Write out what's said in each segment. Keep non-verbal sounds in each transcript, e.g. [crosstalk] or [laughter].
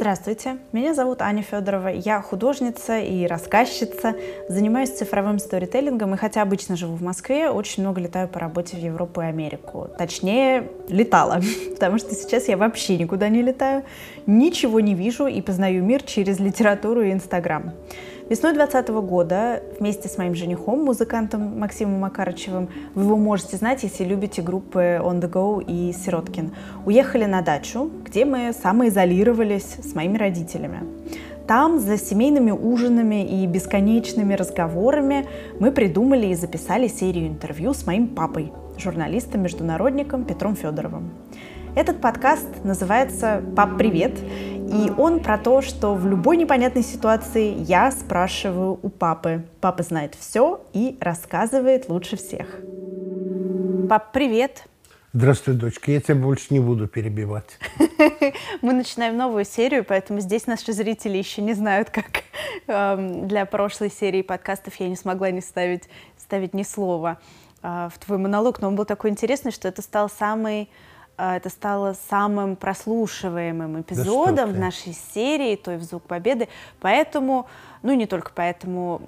Здравствуйте, меня зовут Аня Федорова, я художница и рассказчица, занимаюсь цифровым сторителлингом и хотя обычно живу в Москве, очень много летаю по работе в Европу и Америку. Точнее, летала, [laughs] потому что сейчас я вообще никуда не летаю, ничего не вижу и познаю мир через литературу и Инстаграм. Весной 2020 года вместе с моим женихом, музыкантом Максимом Макарычевым, вы его можете знать, если любите группы On The Go и Сироткин, уехали на дачу, где мы самоизолировались с моими родителями. Там, за семейными ужинами и бесконечными разговорами, мы придумали и записали серию интервью с моим папой, журналистом-международником Петром Федоровым. Этот подкаст называется «Пап, привет!» И он про то, что в любой непонятной ситуации я спрашиваю у папы. Папа знает все и рассказывает лучше всех. Пап, привет! Здравствуй, дочка. Я тебя больше не буду перебивать. [laughs] Мы начинаем новую серию, поэтому здесь наши зрители еще не знают, как эм, для прошлой серии подкастов я не смогла не ставить, ставить ни слова э, в твой монолог, но он был такой интересный, что это стал самый это стало самым прослушиваемым эпизодом да в нашей серии «Той в звук победы». Поэтому, ну не только поэтому,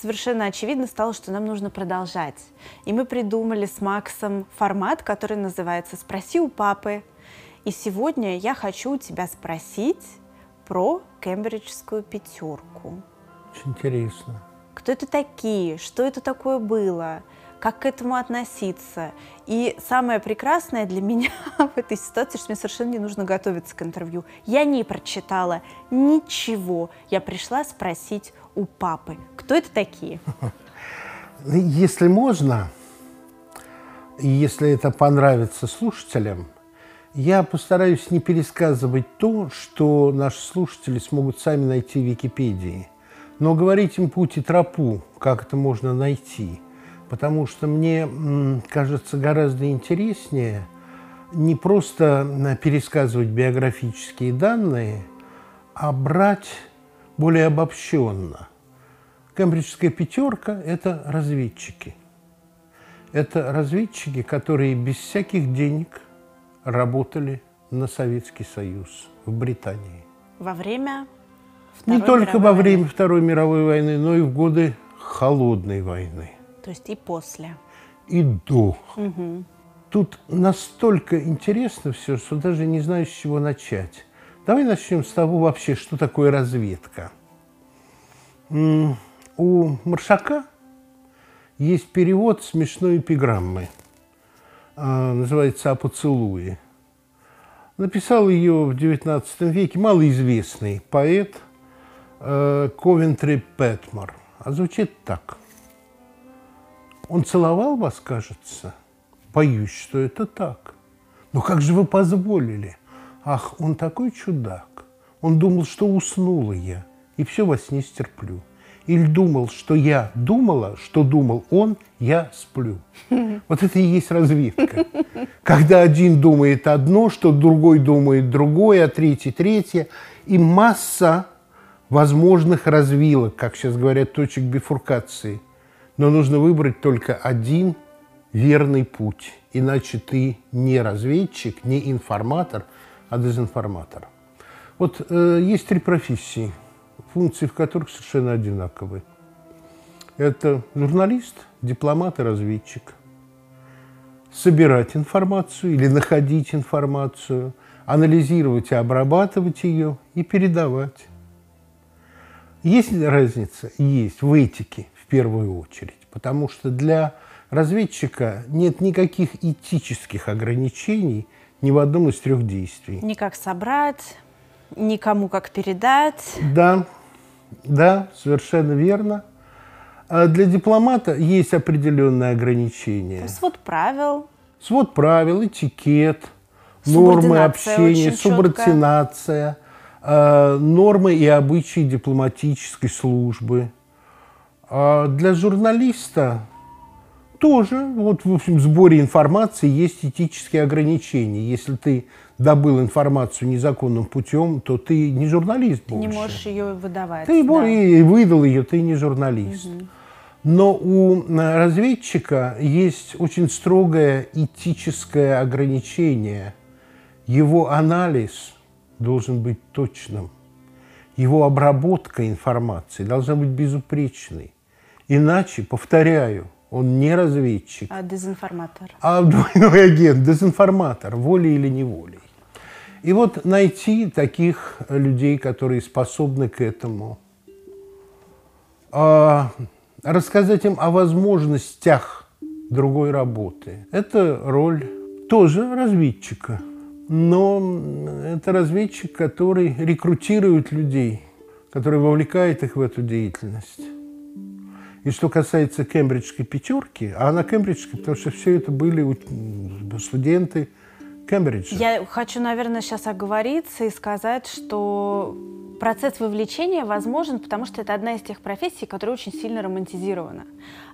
совершенно очевидно стало, что нам нужно продолжать. И мы придумали с Максом формат, который называется «Спроси у папы». И сегодня я хочу у тебя спросить про кембриджскую пятерку. Очень интересно. Кто это такие? Что это такое было? Как к этому относиться. И самое прекрасное для [laughs] меня в этой ситуации, что мне совершенно не нужно готовиться к интервью. Я не прочитала ничего. Я пришла спросить у папы, кто это такие? [laughs] Если можно, если это понравится слушателям, я постараюсь не пересказывать то, что наши слушатели смогут сами найти в Википедии, но говорить им путь и тропу, как это можно найти – потому что мне кажется гораздо интереснее не просто э, пересказывать биографические данные, а брать более обобщенно. Кембриджская пятерка – это разведчики. Это разведчики, которые без всяких денег работали на Советский Союз в Британии. Во время Второй Не только во время войны. Второй мировой войны, но и в годы Холодной войны. То есть и после. И до. Угу. Тут настолько интересно все, что даже не знаю, с чего начать. Давай начнем с того вообще, что такое разведка. У Маршака есть перевод смешной эпиграммы. А, называется «О поцелуе». Написал ее в XIX веке малоизвестный поэт э, Ковентри Пэтмор. А звучит так – он целовал вас, кажется? Боюсь, что это так. Но как же вы позволили? Ах, он такой чудак. Он думал, что уснула я, и все во сне стерплю. Или думал, что я думала, что думал он, я сплю. [laughs] Вот это и есть разведка. Когда один думает одно, что другой думает другое, а третий третье. И масса возможных развилок, как сейчас говорят, точек бифуркации – но нужно выбрать только один верный путь, иначе ты не разведчик, не информатор, а дезинформатор. Вот э, есть три профессии, функции в которых совершенно одинаковы. Это журналист, дипломат и разведчик. Собирать информацию или находить информацию, анализировать и обрабатывать ее и передавать. Есть разница? Есть в этике первую очередь, потому что для разведчика нет никаких этических ограничений ни в одном из трех действий. Ни как собрать, никому как передать. Да, да, совершенно верно. А для дипломата есть определенные ограничения. Свод правил. Свод правил, этикет, нормы общения, субординация, э, нормы и обычаи дипломатической службы – а для журналиста тоже, вот в общем, сборе информации есть этические ограничения. Если ты добыл информацию незаконным путем, то ты не журналист ты больше. не можешь ее выдавать. Ты да. и выдал ее, ты не журналист. Угу. Но у разведчика есть очень строгое этическое ограничение. Его анализ должен быть точным. Его обработка информации должна быть безупречной. Иначе, повторяю, он не разведчик. А дезинформатор. А двойной агент, дезинформатор, волей или неволей. И вот найти таких людей, которые способны к этому, а, рассказать им о возможностях другой работы. Это роль тоже разведчика. Но это разведчик, который рекрутирует людей, который вовлекает их в эту деятельность. И что касается кембриджской пятерки, а она кембриджская, потому что все это были студенты Кембриджа. Я хочу, наверное, сейчас оговориться и сказать, что процесс вовлечения возможен, потому что это одна из тех профессий, которая очень сильно романтизирована.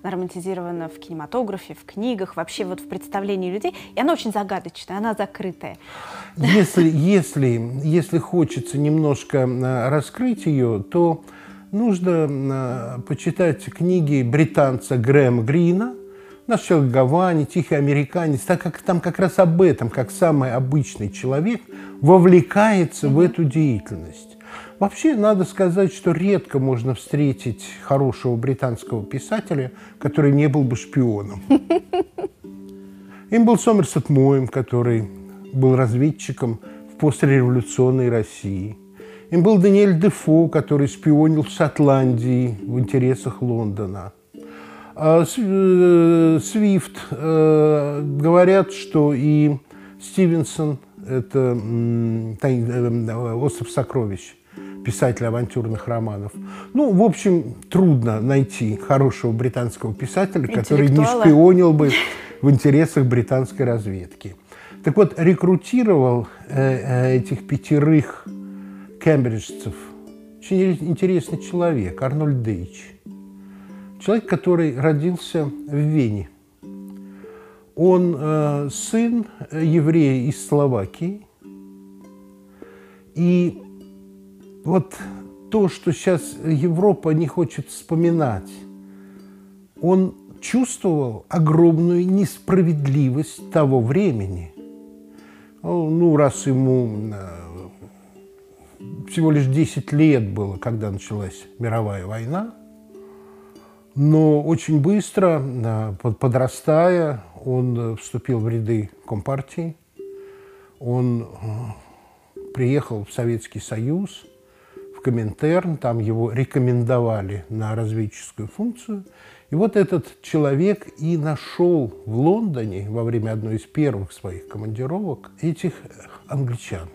Она романтизирована в кинематографе, в книгах, вообще вот в представлении людей. И она очень загадочная, она закрытая. Если, если, если хочется немножко э, раскрыть ее, то нужно э, почитать книги британца Грэма Грина Наш человек Гавани, тихий американец, так как там как раз об этом, как самый обычный человек, вовлекается в эту деятельность. Вообще, надо сказать, что редко можно встретить хорошего британского писателя, который не был бы шпионом. [laughs] Им был Сомерсет Моем, который был разведчиком в послереволюционной России. Им был Даниэль Дефо, который шпионил в Шотландии в интересах Лондона. А э, Свифт э, говорят, что и Стивенсон – это э, «Остров сокровищ», писатель авантюрных романов. Ну, в общем, трудно найти хорошего британского писателя, который не шпионил бы в интересах британской разведки. Так вот, рекрутировал этих пятерых кембриджцев очень интересный человек, Арнольд Дейч – человек, который родился в Вене. Он э, сын еврея из Словакии. И вот то, что сейчас Европа не хочет вспоминать, он чувствовал огромную несправедливость того времени. Ну, раз ему э, всего лишь 10 лет было, когда началась мировая война, но очень быстро, подрастая, он э, вступил в ряды Компартии. Он э, приехал в Советский Союз, в Коминтерн, там его рекомендовали на разведческую функцию. И вот этот человек и нашел в Лондоне во время одной из первых своих командировок этих англичан.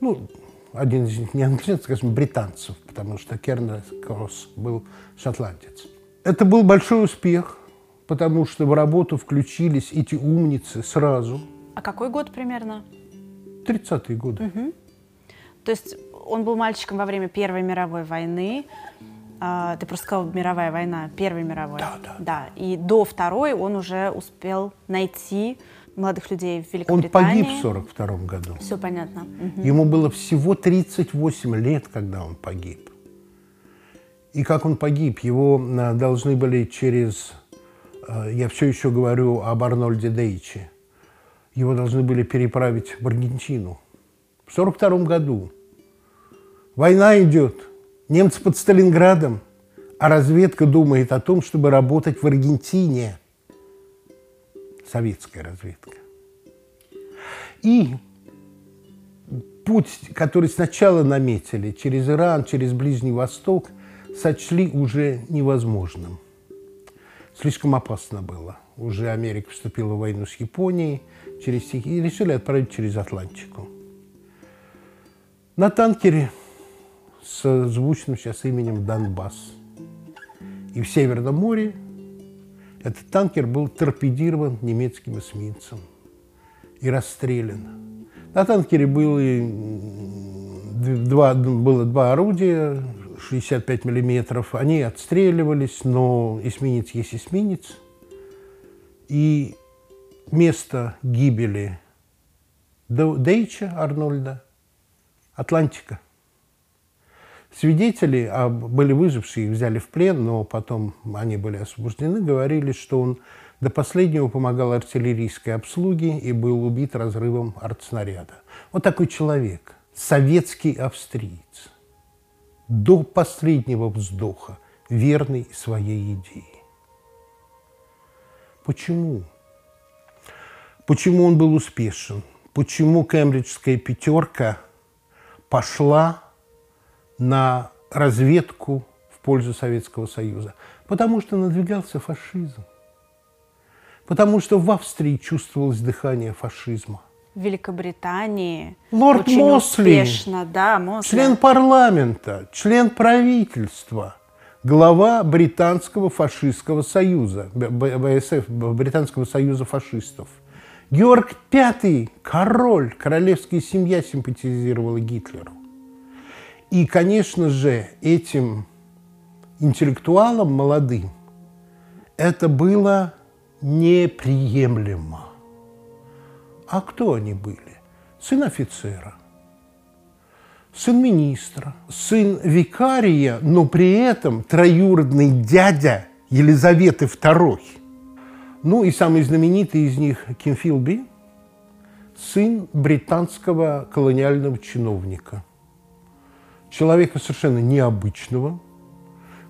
Ну, один из них не англичан, скажем, британцев, потому что Кернес Кросс был шотландец. Это был большой успех, потому что в работу включились эти умницы сразу. А какой год примерно? 30-е годы. Угу. То есть он был мальчиком во время Первой мировой войны. А, ты просто сказал мировая война, Первой мировой. Да, да. Да. И до Второй он уже успел найти молодых людей в Великобритании. Он погиб в 42 году. Все понятно. Угу. Ему было всего 38 лет, когда он погиб. И как он погиб, его э, должны были через... Э, я все еще говорю об Арнольде Дейче. Его должны были переправить в Аргентину. В 1942 году. Война идет. Немцы под Сталинградом. А разведка думает о том, чтобы работать в Аргентине. Советская разведка. И путь, который сначала наметили через Иран, через Ближний Восток, сочли уже невозможным. Слишком опасно было. Уже Америка вступила в войну с Японией через и решили отправить через Атлантику. На танкере с звучным сейчас именем Донбасс. И в Северном море этот танкер был торпедирован немецким эсминцем и расстрелян. На танкере было два, было два орудия, 65 миллиметров, они отстреливались, но эсминец есть эсминец. И место гибели Дейча Арнольда – Атлантика. Свидетели, а были выжившие, их взяли в плен, но потом они были освобождены, говорили, что он до последнего помогал артиллерийской обслуге и был убит разрывом артснаряда. Вот такой человек. советский австриец, до последнего вздоха верный своей идее. Почему? Почему он был успешен? Почему кембриджская пятерка пошла на разведку в пользу Советского Союза? Потому что надвигался фашизм. Потому что в Австрии чувствовалось дыхание фашизма. В Великобритании Лорд очень Мосли, успешно, да, Мосли. член парламента, член правительства, глава Британского фашистского союза, БСФ, Британского союза фашистов. Георг V, король, королевская семья симпатизировала Гитлеру. И, конечно же, этим интеллектуалам молодым это было неприемлемо. А кто они были? Сын офицера, сын министра, сын викария, но при этом троюродный дядя Елизаветы II. Ну и самый знаменитый из них Ким Филби, сын британского колониального чиновника. Человека совершенно необычного,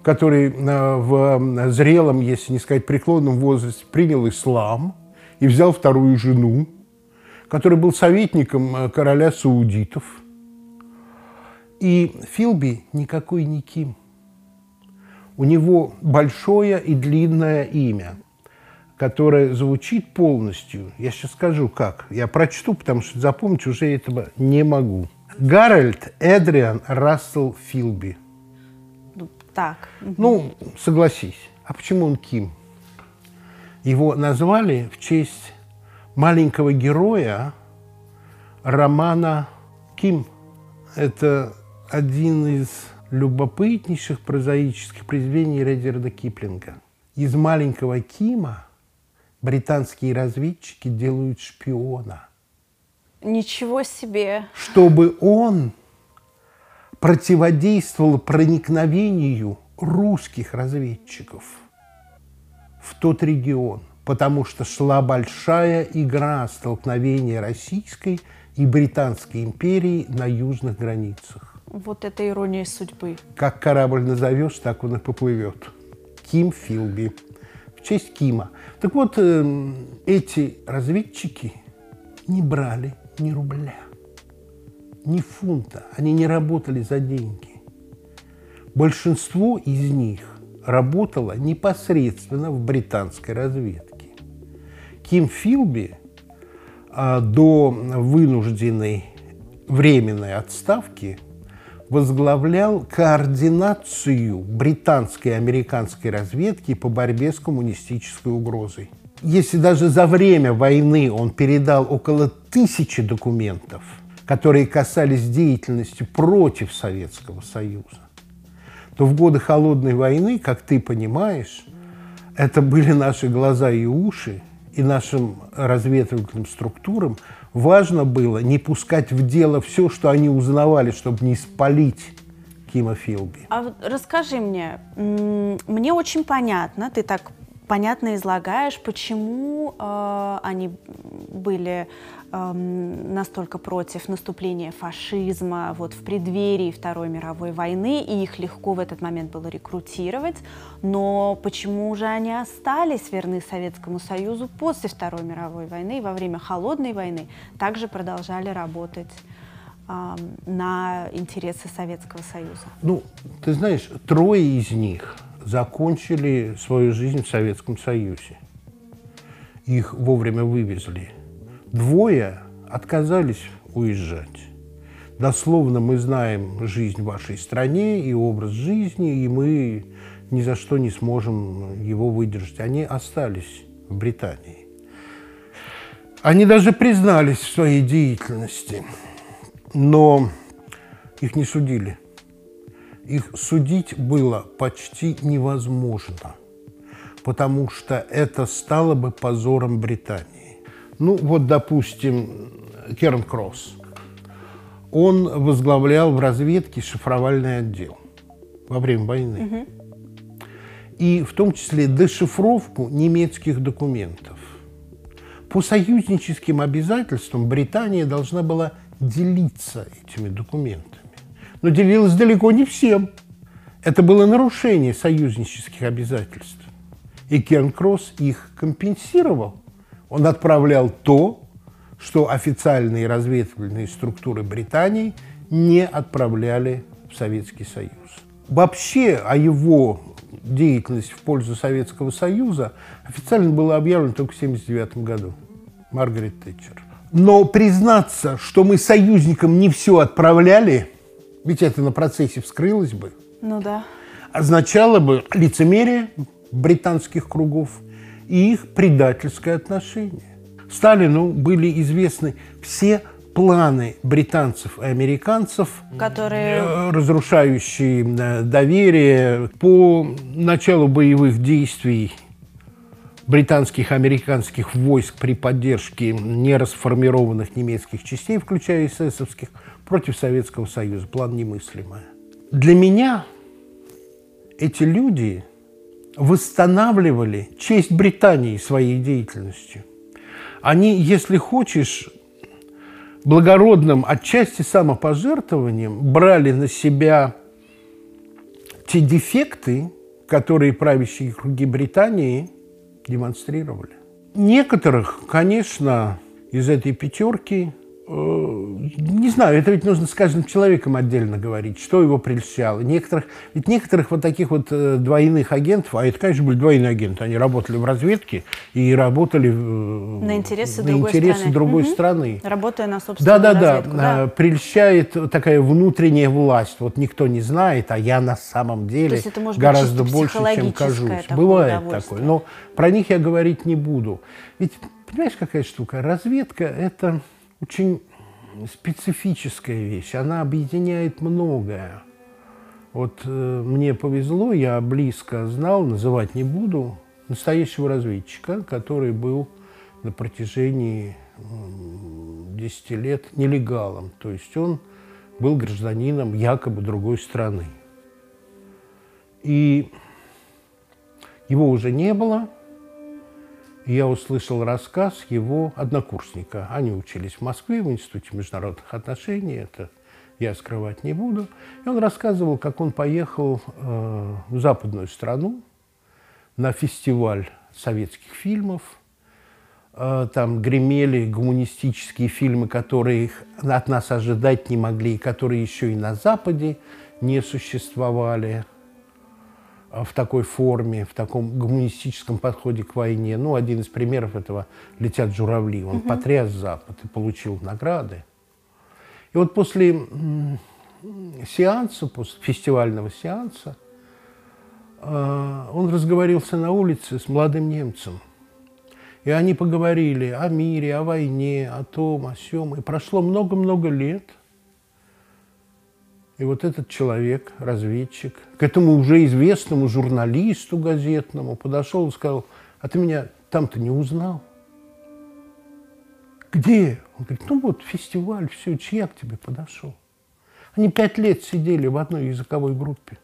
который э, в зрелом, если не сказать преклонном возрасте, принял ислам и взял вторую жену, который был советником э, короля саудитов. И Филби никакой не Ким. У него большое и длинное имя, которое звучит полностью. Я сейчас скажу как. Я прочту, потому что запомнить уже этого не могу. Гарольд Эдриан Рассел Филби. Ну, Так. Ну, согласись. А почему он Ким? Его назвали в честь маленького героя романа Ким. Это один из любопытнейших прозаических произведений Редерда Киплинга. Из маленького Кима британские разведчики делают шпиона, Ничего себе. чтобы он противодействовал проникновению русских разведчиков в тот регион, потому что шла большая игра столкновения Российской и Британской империи на южных границах. Вот это ирония судьбы. Как корабль назовешь, так он и поплывет. Ким Филби. В честь Кима. Так вот, эм, эти разведчики не брали ни рубля, ни фунта. Они не работали за деньги. Большинство из них работало непосредственно в британской разведке. Ким Филби а, до вынужденной временной отставки возглавлял координацию британской и американской разведки по борьбе с коммунистической угрозой. Если даже за время войны он передал около тысячи документов, которые касались деятельности против Советского Союза, то в годы Холодной войны, как ты понимаешь, это были наши глаза и уши, и нашим разведывательным структурам важно было не пускать в дело все, что они узнавали, чтобы не спалить Кима Филби. А вот расскажи мне, мне очень понятно, ты так понятно излагаешь, почему э, они были эм, настолько против наступления фашизма вот в преддверии Второй мировой войны, и их легко в этот момент было рекрутировать. Но почему же они остались верны Советскому Союзу после Второй мировой войны и во время Холодной войны также продолжали работать эм, на интересы Советского Союза? Ну, ты знаешь, трое из них закончили свою жизнь в Советском Союзе. Их вовремя вывезли. Двое отказались уезжать. Дословно мы знаем жизнь в вашей стране и образ жизни, и мы ни за что не сможем его выдержать. Они остались в Британии. Они даже признались в своей деятельности, но их не судили. Их судить было почти невозможно, потому что это стало бы позором Британии. Ну вот, допустим, Керн Кросс. Он возглавлял в разведке шифровальный отдел во время войны. И в том числе дешифровку немецких документов. По союзническим обязательствам Британия должна была делиться этими документами. Но делилась далеко не всем. Это было нарушение союзнических обязательств. И Керн Кросс их компенсировал. Он отправлял то, что официальные разведывательные структуры Британии не отправляли в Советский Союз. Вообще о его деятельности в пользу Советского Союза официально было объявлено только в 1979 году. Маргарет Тэтчер. Но признаться, что мы союзникам не все отправляли, ведь это на процессе вскрылось бы. Ну да. Означало бы лицемерие британских кругов и их предательское отношение. Сталину были известны все планы британцев и американцев, которые... Э, разрушающие э, доверие по началу боевых действий британских и американских войск при поддержке нерасформированных немецких частей, включая эсэсовских, против Советского Союза. План немыслимый. Для меня эти люди восстанавливали честь Британии своей деятельностью. Они, если хочешь, благородным отчасти самопожертвованием брали на себя те дефекты, которые правящие круги Британии демонстрировали. Некоторых, конечно, из этой пятерки не знаю, это ведь нужно с каждым человеком отдельно говорить, что его прельщало. Некоторых, ведь некоторых вот таких вот э, двойных агентов, а это, конечно, были двойные агенты, они работали в разведке и работали на интересы на другой интересы страны. другой угу. страны. Работая на собственную да, да, разведку. Да, да, прельщает такая внутренняя власть. Вот никто не знает, а я на самом деле гораздо больше, чем кажусь. Бывает такое. Но про них я говорить не буду. Ведь, понимаешь, какая штука? Разведка – это очень специфическая вещь. Она объединяет многое. Вот э, мне повезло, я близко знал, называть не буду, настоящего разведчика, который был на протяжении э, 10 лет нелегалом. То есть он был гражданином якобы другой страны. И его уже не было, я услышал рассказ его однокурсника. Они учились в Москве в Институте международных отношений, это я скрывать не буду. И он рассказывал, как он поехал э, в западную страну на фестиваль советских фильмов. Э, там гремели гуманистические фильмы, которые от нас ожидать не могли, и которые еще и на Западе не существовали. А, в такой форме, в таком гуманистическом подходе к войне. Ну, один из примеров этого «Летят журавли». Он угу. потряс Запад и получил награды. И вот после сеанса, после фестивального сеанса, а, он разговорился на улице с молодым немцем. И они поговорили о мире, о войне, о том, о сем. И прошло много-много лет – и вот этот человек, разведчик, к этому уже известному журналисту газетному подошел и сказал, а ты меня там-то не узнал? Где? Он говорит, ну вот фестиваль, все, чья к тебе подошел? Они пять лет сидели в одной языковой группе.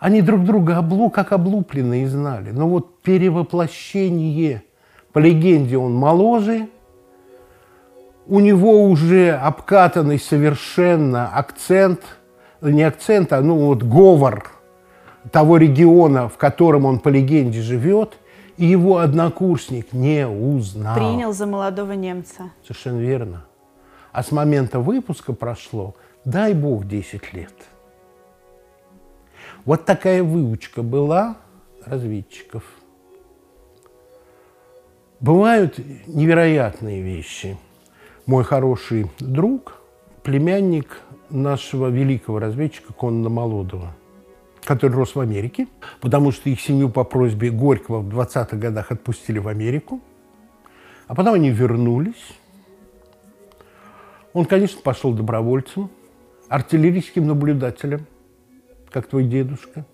Они друг друга облу, как облупленные знали. Но вот перевоплощение, по легенде, он моложе, у него уже обкатанный совершенно акцент, не акцент, а ну вот говор того региона, в котором он по легенде живет, и его однокурсник не узнал. Принял за молодого немца. Совершенно верно. А с момента выпуска прошло, дай бог, 10 лет. Вот такая выучка была разведчиков. Бывают невероятные вещи – мой хороший друг, племянник нашего великого разведчика Конна Молодова, который рос в Америке, потому что их семью по просьбе Горького в 20-х годах отпустили в Америку, а потом они вернулись. Он, конечно, пошел добровольцем, артиллерийским наблюдателем, как твой дедушка.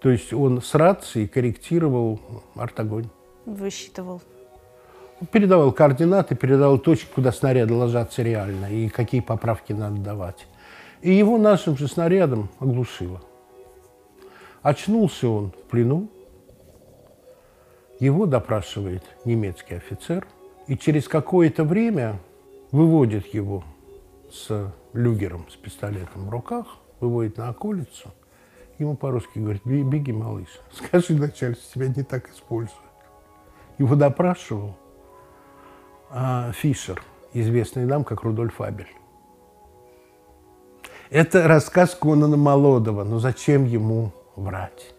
То есть он с рацией корректировал артогонь. Высчитывал передавал координаты, передавал точки, куда снаряды ложатся реально и какие поправки надо давать. И его нашим же снарядом оглушило. Очнулся он в плену, его допрашивает немецкий офицер, и через какое-то время выводит его с люгером, с пистолетом в руках, выводит на околицу, ему по-русски говорит, беги, малыш, [laughs] скажи начальству, тебя не так используют. Его допрашивал Фишер, известный нам как Рудольф Абель. Это рассказ Конана Молодого, но зачем ему врать?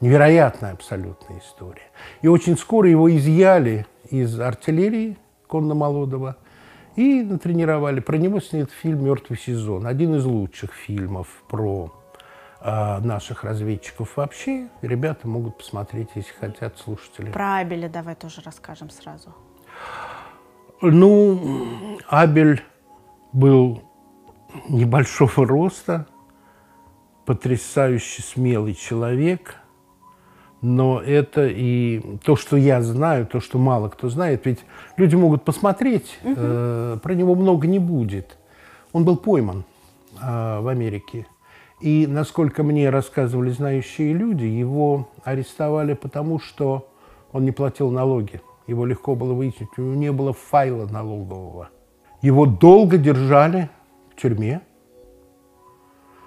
Невероятная абсолютная история. И очень скоро его изъяли из артиллерии Конна Молодого и натренировали. Про него снят фильм «Мертвый сезон». Один из лучших фильмов про э, наших разведчиков вообще. Ребята могут посмотреть, если хотят, слушатели. Про Абеля давай тоже расскажем сразу. Ну, Абель был небольшого роста, потрясающе смелый человек – но это и то, что я знаю, то, что мало кто знает, ведь люди могут посмотреть, угу. э, про него много не будет. Он был пойман э, в Америке. И, насколько мне рассказывали знающие люди, его арестовали потому, что он не платил налоги. Его легко было выяснить, у него не было файла налогового. Его долго держали в тюрьме,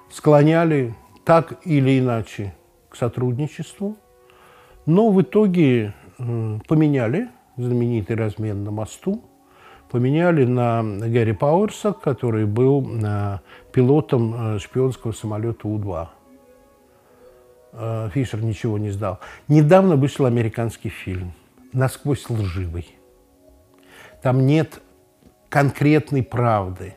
склоняли так или иначе к сотрудничеству – но в итоге поменяли знаменитый размен на мосту, поменяли на Гарри Пауэрса, который был э, пилотом э, шпионского самолета У-2. Э, Фишер ничего не сдал. Недавно вышел американский фильм «Насквозь лживый». Там нет конкретной правды,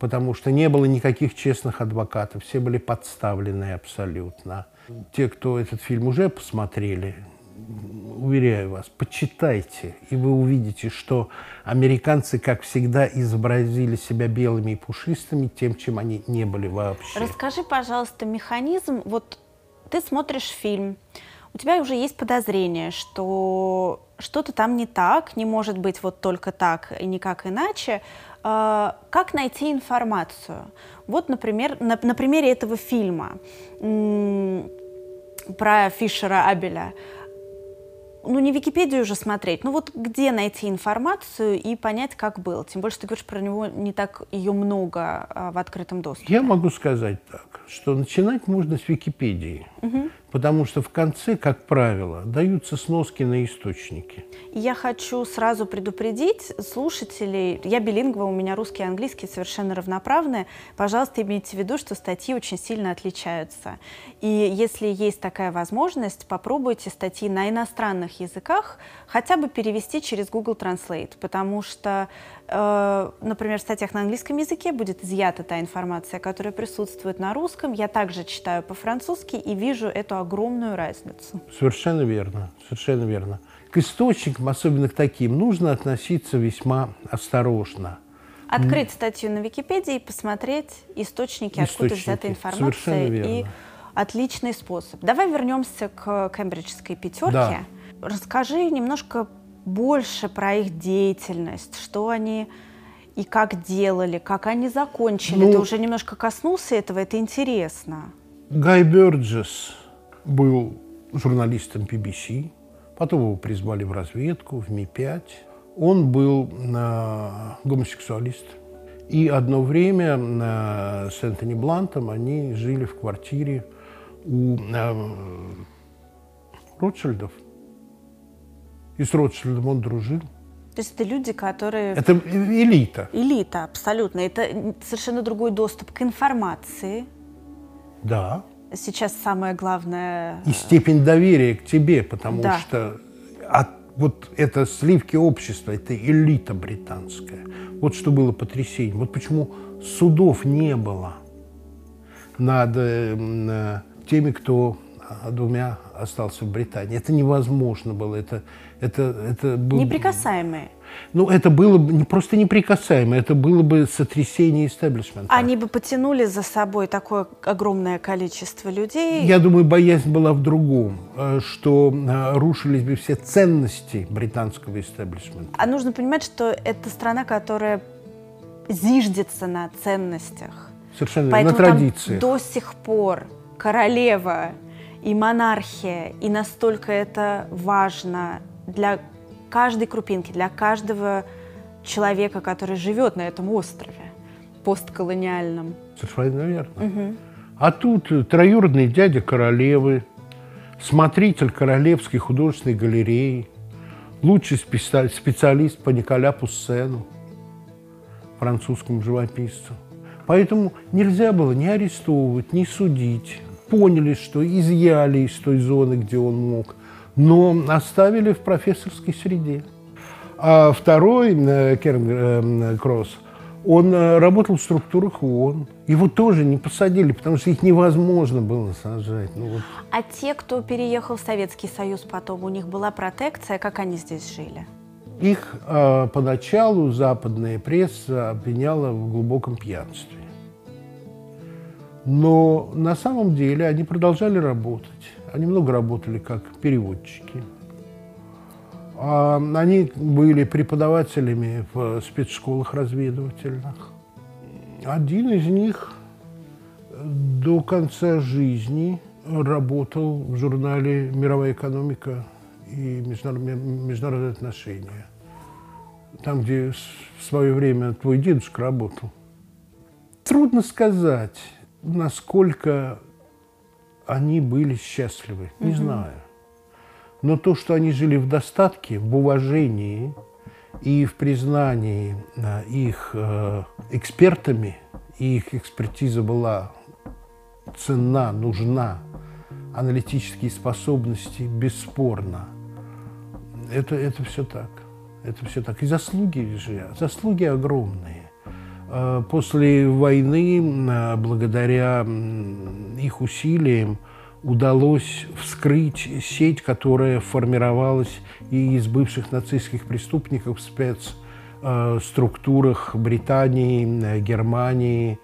потому что не было никаких честных адвокатов, все были подставлены абсолютно. Те, кто этот фильм уже посмотрели, уверяю вас, почитайте, и вы увидите, что американцы, как всегда, изобразили себя белыми и пушистыми, тем, чем они не были вообще. Расскажи, пожалуйста, механизм. Вот ты смотришь фильм, у тебя уже есть подозрение, что что-то там не так, не может быть вот только так и никак иначе. А, как найти информацию? Вот, например, на, на примере этого фильма про Фишера Абеля. Ну, не Википедию уже смотреть, ну вот где найти информацию и понять, как было. Тем больше ты говоришь про него не так ее много а, в открытом доступе. Я могу сказать так, что начинать можно с Википедии. Угу потому что в конце, как правило, даются сноски на источники. Я хочу сразу предупредить слушателей, я билингва, у меня русский и английский совершенно равноправные, пожалуйста, имейте в виду, что статьи очень сильно отличаются. И если есть такая возможность, попробуйте статьи на иностранных языках хотя бы перевести через Google Translate, потому что Э, например, в статьях на английском языке будет изъята та информация, которая присутствует на русском. Я также читаю по-французски и вижу эту огромную разницу. Совершенно верно, совершенно верно. К источникам, особенно к таким, нужно относиться весьма осторожно. Открыть статью на Википедии и посмотреть источники, источники. откуда взята информация. И отличный способ. Давай вернемся к кембриджской пятерке. Да. Расскажи немножко больше про их деятельность, что они и как делали, как они закончили. Ну, Ты уже немножко коснулся этого, это интересно. Гай Бёрджес был журналистом BBC, потом его призвали в разведку, в Ми-5. Он был э, гомосексуалист. И одно время э, с Энтони Блантом они жили в квартире у э, Ротшильдов. И с Ротшильдом он дружил. То есть это люди, которые... Это элита. Элита, абсолютно. Это совершенно другой доступ к информации. Да. Сейчас самое главное... И степень доверия к тебе, потому да. что от, вот это сливки общества, это элита британская. Вот что было потрясением. Вот почему судов не было над э, теми, кто а двумя остался в Британии. Это невозможно было. Это, это, это было... Неприкасаемые. Ну, это было бы не просто неприкасаемое, это было бы сотрясение истеблишмента. Они бы потянули за собой такое огромное количество людей. Я думаю, боязнь была в другом, э, что э, рушились бы все ценности британского истеблишмента. А нужно понимать, что это страна, которая зиждется на ценностях. Совершенно Поэтому на традициях. до сих пор королева и монархия, и настолько это важно для каждой крупинки, для каждого человека, который живет на этом острове постколониальном. Совершенно верно. Угу. А тут троюродный дядя королевы, смотритель Королевской художественной галереи, лучший специалист по Николя Пуссену, французскому живописцу. Поэтому нельзя было ни арестовывать, ни судить. Поняли, что изъяли из той зоны, где он мог, но оставили в профессорской среде. А второй, э, Керн э, Кросс, он э, работал в структурах ООН. Его тоже не посадили, потому что их невозможно было сажать. Ну, вот. А те, кто переехал в Советский Союз потом, у них была протекция, как они здесь жили? Их э, поначалу западная пресса обвиняла в глубоком пьянстве. Но на самом деле они продолжали работать. Они много работали как переводчики. А, они были преподавателями в спецшколах разведывательных. Один из них до конца жизни работал в журнале «Мировая экономика и международные отношения». Там, где в свое время твой дедушка работал. Трудно сказать, насколько они были счастливы. Не угу. знаю. Но то, что они жили в достатке, в уважении и в признании э, их э, экспертами, и их экспертиза была ценна, нужна, аналитические способности бесспорно. Это, это все так. Это все так. И заслуги же, заслуги огромные. Э, после войны, благодаря их усилиям, удалось вскрыть сеть, которая формировалась и из бывших нацистских преступников в спецструктурах Британии, Германии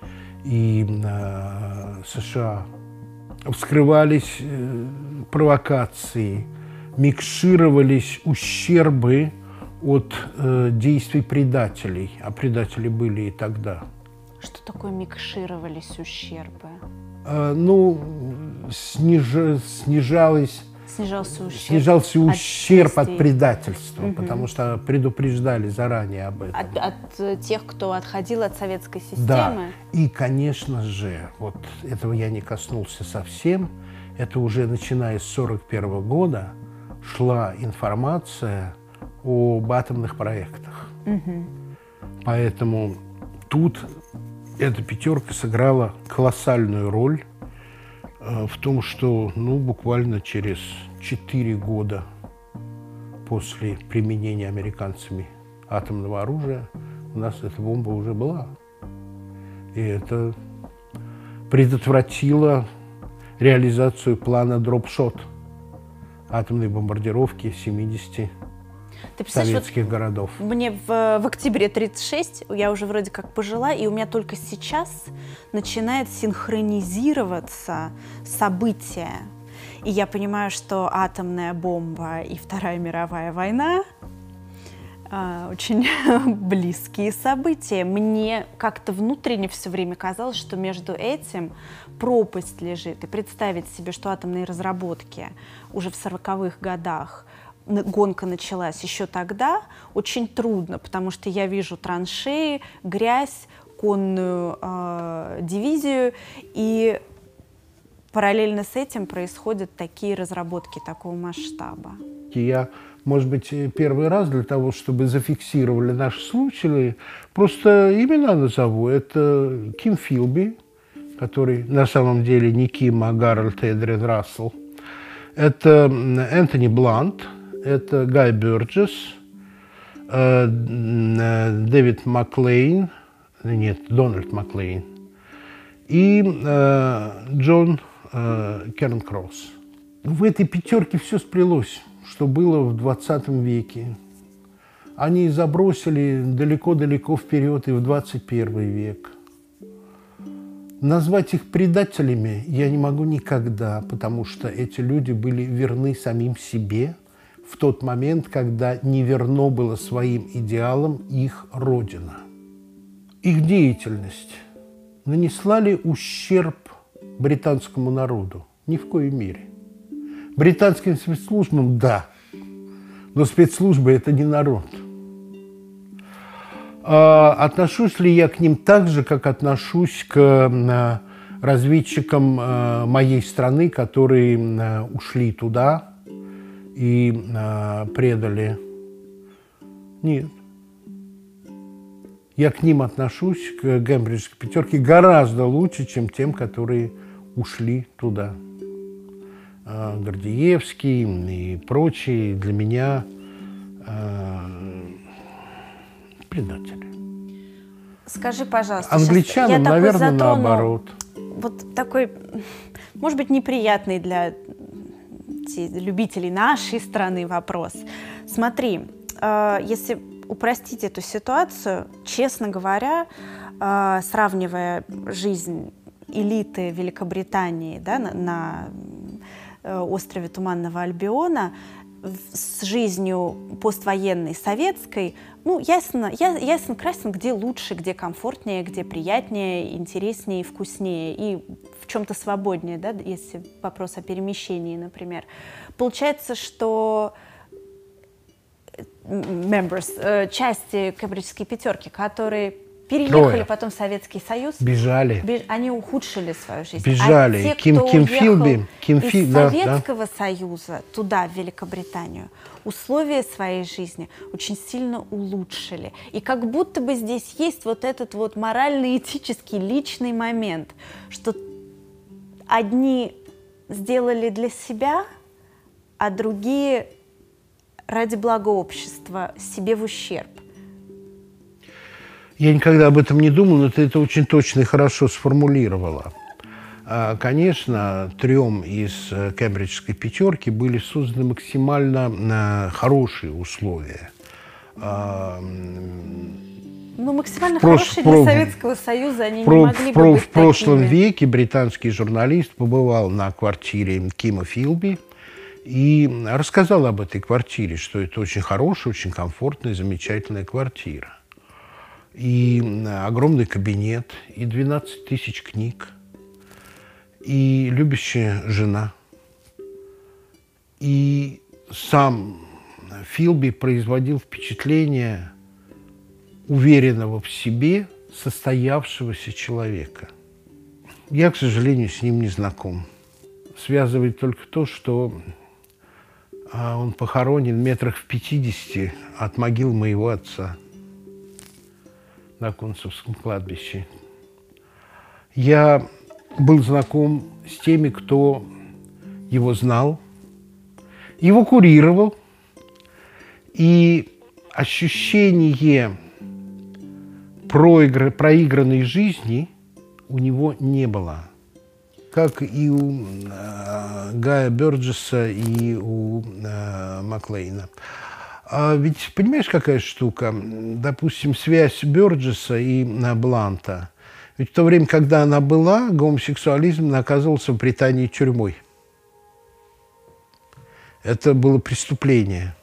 и э, США. Вскрывались э, провокации, микшировались ущербы от э, действий предателей, а предатели были и тогда. Что такое микшировались ущербы? Э, ну, сниж, снижалось снижался ущерб, снижался ущерб от, от предательства, угу. потому что предупреждали заранее об этом. От, от э, тех, кто отходил от советской системы? Да. И, конечно же, вот этого я не коснулся совсем, это уже начиная с 1941 года шла информация об атомных проектах. Угу. Поэтому тут эта пятерка сыграла колоссальную роль э, в том, что ну, буквально через 4 года после применения американцами атомного оружия у нас эта бомба уже была. И это предотвратило реализацию плана дропшот атомной бомбардировки 70 ты советских вот городов. Мне в, в октябре 36, я уже вроде как пожила, и у меня только сейчас начинает синхронизироваться события. И я понимаю, что атомная бомба и Вторая мировая война э, очень [laughs] близкие события. Мне как-то внутренне все время казалось, что между этим пропасть лежит. И представить себе, что атомные разработки уже в 40-х годах гонка началась еще тогда, очень трудно, потому что я вижу траншеи, грязь, конную э, дивизию, и параллельно с этим происходят такие разработки такого масштаба. Я, может быть, первый раз для того, чтобы зафиксировали наши случаи, просто имена назову. Это Ким Филби, который на самом деле не Ким, а Гарольд Эдриан Рассел. Это Энтони Блант – это Гай Бёрджес, э, э, Дэвид Маклейн, нет, Дональд Маклейн, и э, Джон Кернкросс. В этой пятерке все сплелось, что было в 20 веке. Они забросили далеко-далеко вперед и в 21 век. Назвать их предателями я не могу никогда, потому что эти люди были верны самим себе – в тот момент, когда не верно было своим идеалам их родина. Их деятельность нанесла ли ущерб британскому народу? Ни в коей мере. Британским спецслужбам – да, но спецслужбы – это не народ. А отношусь ли я к ним так же, как отношусь к а, разведчикам а, моей страны, которые ушли туда и а, предали? Нет. Я к ним отношусь, к Гембриджской пятерке, гораздо лучше, чем тем, которые ушли туда. А, Гордеевский и прочие для меня а, предатели. Скажи, пожалуйста, Англичанам, наверное, затрону наоборот. Вот такой, может быть, неприятный для любителей нашей страны вопрос. Смотри, а, если упростить эту ситуацию, честно говоря, сравнивая жизнь элиты Великобритании да, на, на Э, острове Туманного Альбиона с жизнью поствоенной советской, ну, ясно, я, ясно красен, где лучше, где комфортнее, где приятнее, интереснее, вкуснее и в чем-то свободнее, да, если вопрос о перемещении, например. Получается, что members, э, части Кембриджской пятерки, которые переехали Трое. потом в Советский Союз. Бежали. Беж... Они ухудшили свою жизнь. Бежали. А те, Ким, кто Ким Филби, Ким из Фи... Советского да, Союза туда, в Великобританию, условия своей жизни очень сильно улучшили. И как будто бы здесь есть вот этот вот морально-этический личный момент, что одни сделали для себя, а другие ради блага общества себе в ущерб. Я никогда об этом не думал, но ты это очень точно и хорошо сформулировала. А, конечно, трем из э, кембриджской пятерки были созданы максимально э, хорошие условия. А, ну, максимально про, хорошие для Советского Союза они про, не могли про, бы быть В прошлом такими. веке британский журналист побывал на квартире Кима Филби и рассказал об этой квартире, что это очень хорошая, очень комфортная, замечательная квартира и огромный кабинет, и 12 тысяч книг, и любящая жена. И сам Филби производил впечатление уверенного в себе, состоявшегося человека. Я, к сожалению, с ним не знаком. Связывает только то, что а, он похоронен метрах в 50 от могил моего отца – на Кунцевском кладбище. Я был знаком с теми, кто его знал, его курировал, и ощущение проигр... проигранной жизни у него не было. Как и у э, Гая Бёрджеса и у э, Маклейна. А ведь понимаешь, какая штука? Допустим, связь Бёрджеса и э, Бланта. Ведь в то время, когда она была, гомосексуализм наказывался в Британии тюрьмой. Это было преступление.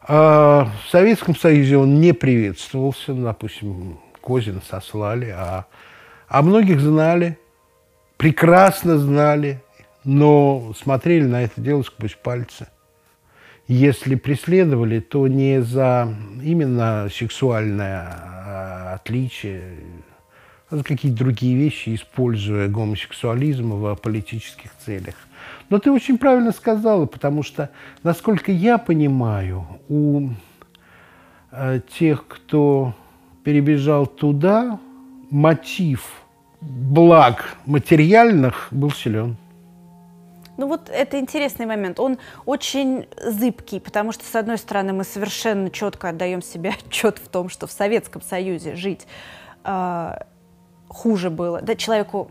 А в Советском Союзе он не приветствовался. Допустим, Козин сослали, а, а многих знали, прекрасно знали, но смотрели на это дело сквозь пальцы – если преследовали, то не за именно сексуальное а, отличие, а за какие-то другие вещи, используя гомосексуализм в политических целях. Но ты очень правильно сказала, потому что, насколько я понимаю, у э, тех, кто перебежал туда, мотив благ материальных был силен. Ну вот это интересный момент. Он очень зыбкий, потому что, с одной стороны, мы совершенно четко отдаем себе [laughs] отчет в том, что в Советском Союзе жить э, хуже было. Да, человеку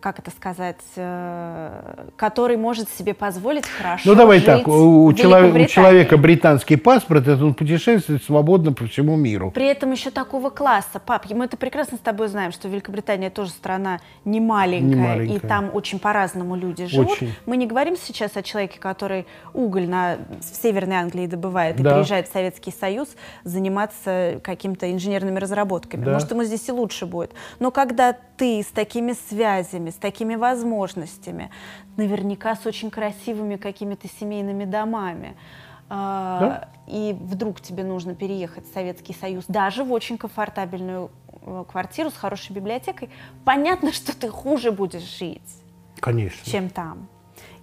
как это сказать, э, который может себе позволить хорошо Ну давай так, у, человек, у человека британский паспорт, это он путешествует свободно по всему миру. При этом еще такого класса. Пап, мы это прекрасно с тобой знаем, что Великобритания тоже страна не маленькая, не маленькая. и там очень по-разному люди живут. Очень. Мы не говорим сейчас о человеке, который уголь на, в Северной Англии добывает да. и приезжает в Советский Союз заниматься какими-то инженерными разработками. Да. Может, ему здесь и лучше будет. Но когда ты с такими связями, с такими возможностями, наверняка с очень красивыми какими-то семейными домами. а, да? и вдруг тебе нужно переехать в Советский Союз, даже в очень комфортабельную э, квартиру с хорошей библиотекой, понятно, [laughs] что ты хуже будешь жить. Конечно. Чем там.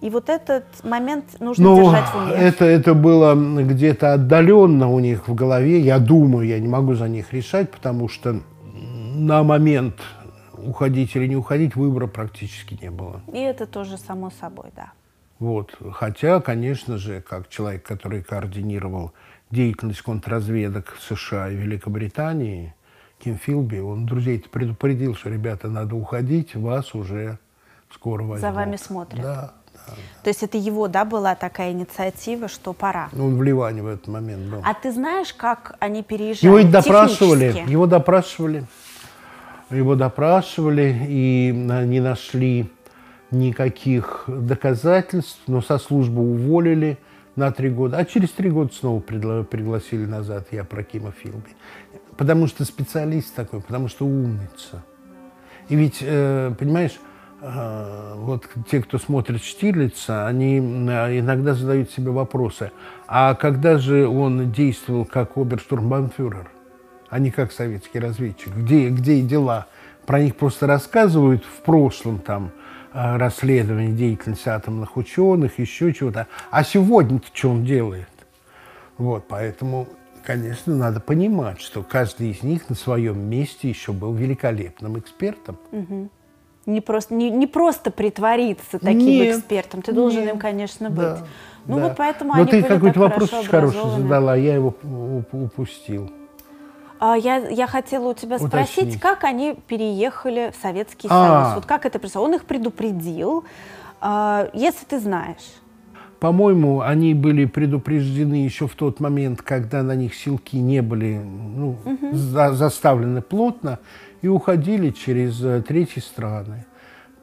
И вот этот момент нужно Но держать в уме. Это, это было где-то отдаленно у них в голове. Я думаю, я не могу за них решать, потому что на момент уходить или не уходить выбора практически не было. И это тоже само собой, да. Вот. Хотя, конечно же, как человек, который координировал деятельность контрразведок в США и Великобритании, Ким Филби, он друзей предупредил, что, ребята, надо уходить, вас уже скоро возьмут. За вами смотрят. Да. То есть это его, да, была такая инициатива, что пора. Ну, он в Ливане в этот момент был. А ты знаешь, как они переезжали? Его допрашивали, его допрашивали, его допрашивали и не нашли никаких доказательств, но со службы уволили на три года, а через три года снова пригласили назад я про Кима Филби. Потому что специалист такой, потому что умница. И ведь, э, понимаешь, э, вот те, кто смотрит Штирлица, они э, иногда задают себе вопросы, а когда же он действовал как оберштурмбанфюрер, а не как советский разведчик? Где, где дела? Про них просто рассказывают в прошлом там, Э, расследования деятельности атомных ученых, еще чего-то. А сегодня-то что он делает? Вот, поэтому, конечно, надо понимать, что каждый из них на своем месте еще был великолепным экспертом. Угу. Не просто, не, не просто притвориться таким нет, экспертом, ты должен нет, им, конечно, быть. Да, ну да. вот поэтому Но они ты какой-то вопрос очень хороший задала, я его упустил. А, я, я хотела у тебя спросить, как они переехали в Советский а. Союз? Вот как это происходило? Он их предупредил, а, если ты знаешь. По-моему, они были предупреждены еще в тот момент, когда на них силки не были ну, угу. за, заставлены плотно и уходили через э, третьи страны.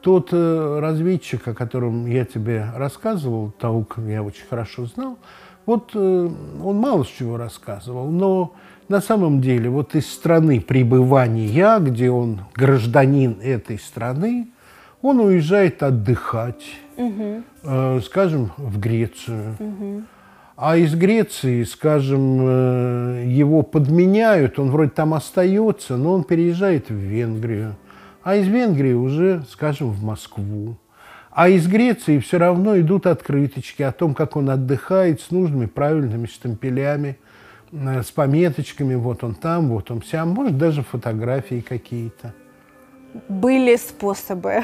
Тот э, разведчик, о котором я тебе рассказывал, того, я очень хорошо знал, вот э, он мало с чего рассказывал, но на самом деле, вот из страны пребывания, где он гражданин этой страны, он уезжает отдыхать, угу. э, скажем, в Грецию. Угу. А из Греции, скажем, э, его подменяют, он вроде там остается, но он переезжает в Венгрию. А из Венгрии уже, скажем, в Москву. А из Греции все равно идут открыточки о том, как он отдыхает с нужными правильными штампелями с пометочками, вот он там, вот он сям, может, даже фотографии какие-то. Были способы.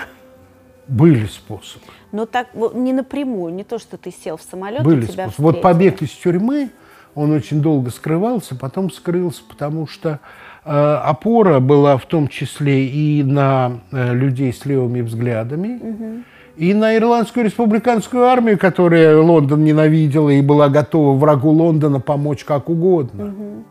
Были способы. Но так не напрямую, не то, что ты сел в самолет Были и тебя способы. Вот побег из тюрьмы, он очень долго скрывался, потом скрылся, потому что э, опора была в том числе и на э, людей с левыми взглядами, угу и на Ирландскую республиканскую армию, которая Лондон ненавидела и была готова врагу Лондона помочь как угодно. Угу.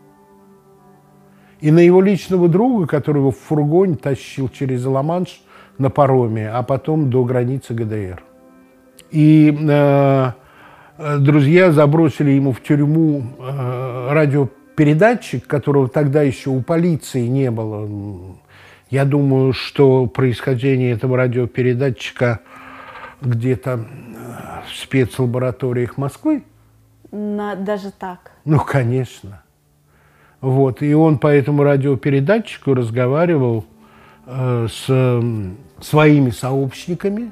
И на его личного друга, которого в фургоне тащил через Ла-Манш на пароме, а потом до границы ГДР. И э, друзья забросили ему в тюрьму э, радиопередатчик, которого тогда еще у полиции не было. Я думаю, что происхождение этого радиопередатчика где-то э, в спецлабораториях Москвы. На, даже так? Ну, конечно. Вот. И он по этому радиопередатчику разговаривал э, с э, своими сообщниками,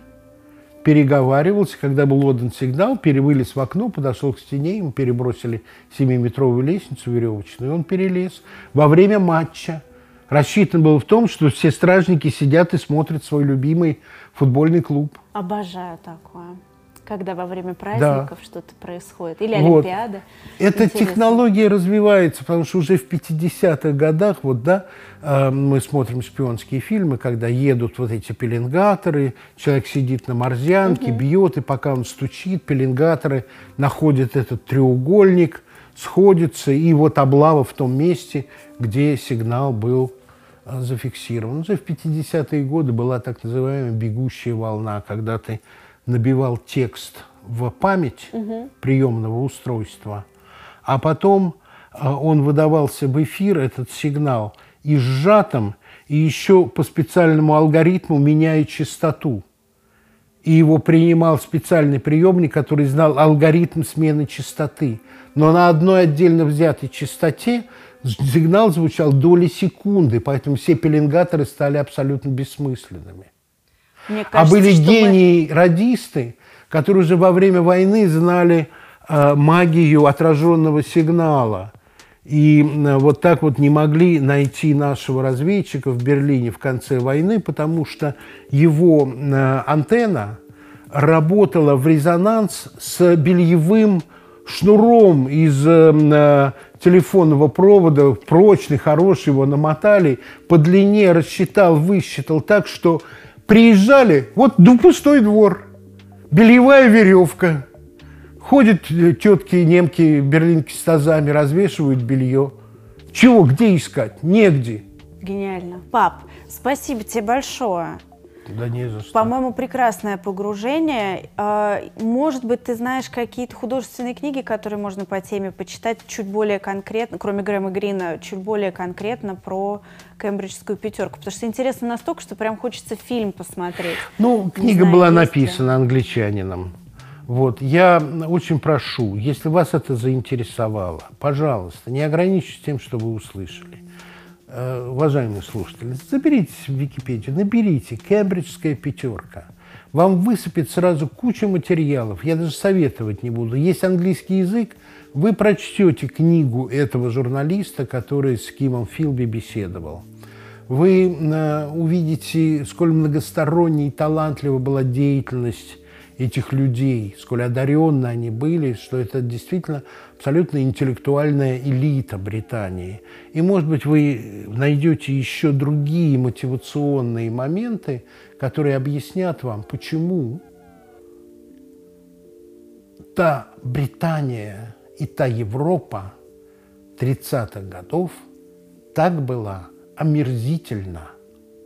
переговаривался, когда был отдан сигнал, перевылез в окно, подошел к стене, ему перебросили 7-метровую лестницу веревочную, и он перелез во время матча. Рассчитан был в том, что все стражники сидят и смотрят свой любимый футбольный клуб. Обожаю такое. Когда во время праздников да. что-то происходит. Или вот. Олимпиада. Эта Интересно. технология развивается, потому что уже в 50-х годах, вот, да, э, мы смотрим шпионские фильмы, когда едут вот эти пеленгаторы, человек сидит на морзянке, угу. бьет, и пока он стучит, пеленгаторы находят этот треугольник, сходятся, и вот облава в том месте, где сигнал был зафиксирован. Уже в 50-е годы была так называемая бегущая волна, когда ты набивал текст в память угу. приемного устройства, а потом а, он выдавался в эфир, этот сигнал, и сжатым, и еще по специальному алгоритму меняя частоту. и его принимал специальный приемник, который знал алгоритм смены частоты. Но на одной отдельно взятой частоте сигнал звучал доли секунды, поэтому все пеленгаторы стали абсолютно бессмысленными. Мне а кажется, а были гении-радисты, которые уже во время войны знали э, магию отраженного сигнала. И э, вот так вот не могли найти нашего разведчика в Берлине в конце войны, потому что его э, антенна работала в резонанс с бельевым шнуром из э, телефонного провода, прочный, хороший, его намотали, по длине рассчитал, высчитал так, что приезжали, вот пустой двор, бельевая веревка, ходят тетки, немки, берлинки с тазами, развешивают белье. Чего, где искать? Негде. Гениально. Пап, спасибо тебе большое. Да не за что. По-моему, прекрасное погружение. А, может быть, ты знаешь какие-то художественные книги, которые можно по теме почитать чуть более конкретно, кроме Грэма Грина, чуть более конкретно про кембриджскую пятерку? Потому что интересно настолько, что прям хочется фильм посмотреть. Ну, книга знаю, была написана англичанином. Вот, я очень прошу, если вас это заинтересовало, пожалуйста, не ограничьтесь тем, что вы услышали. Э, уважаемые слушатели, заберитесь в Википедию, наберите «Кембриджская пятерка». Вам высыпет сразу куча материалов. Я даже советовать не буду. Есть английский язык, вы прочтете книгу этого журналиста, который с Кимом Филби беседовал. Вы э, увидите, сколь многосторонней и талантлива была деятельность этих людей, сколь одаренны они были, что это действительно абсолютно интеллектуальная элита Британии. И, может быть, вы найдете еще другие мотивационные моменты, которые объяснят вам, почему та Британия и та Европа 30-х годов так была омерзительно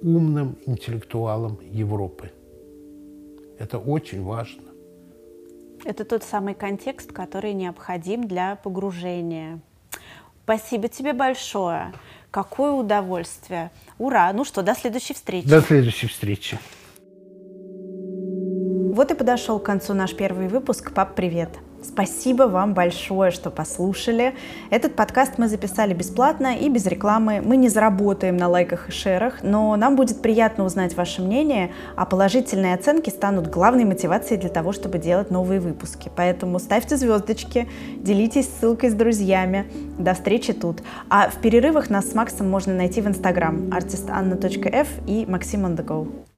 умным интеллектуалом Европы. Это очень важно. Это тот самый контекст, который необходим для погружения. Спасибо тебе большое. Какое удовольствие. Ура! Ну что, до следующей встречи. До следующей встречи. Вот и подошел к концу наш первый выпуск. Пап, привет! Спасибо вам большое, что послушали. Этот подкаст мы записали бесплатно и без рекламы. Мы не заработаем на лайках и шерах, но нам будет приятно узнать ваше мнение, а положительные оценки станут главной мотивацией для того, чтобы делать новые выпуски. Поэтому ставьте звездочки, делитесь ссылкой с друзьями. До встречи тут. А в перерывах нас с Максом можно найти в Инстаграм artistanna.f и Maxim on.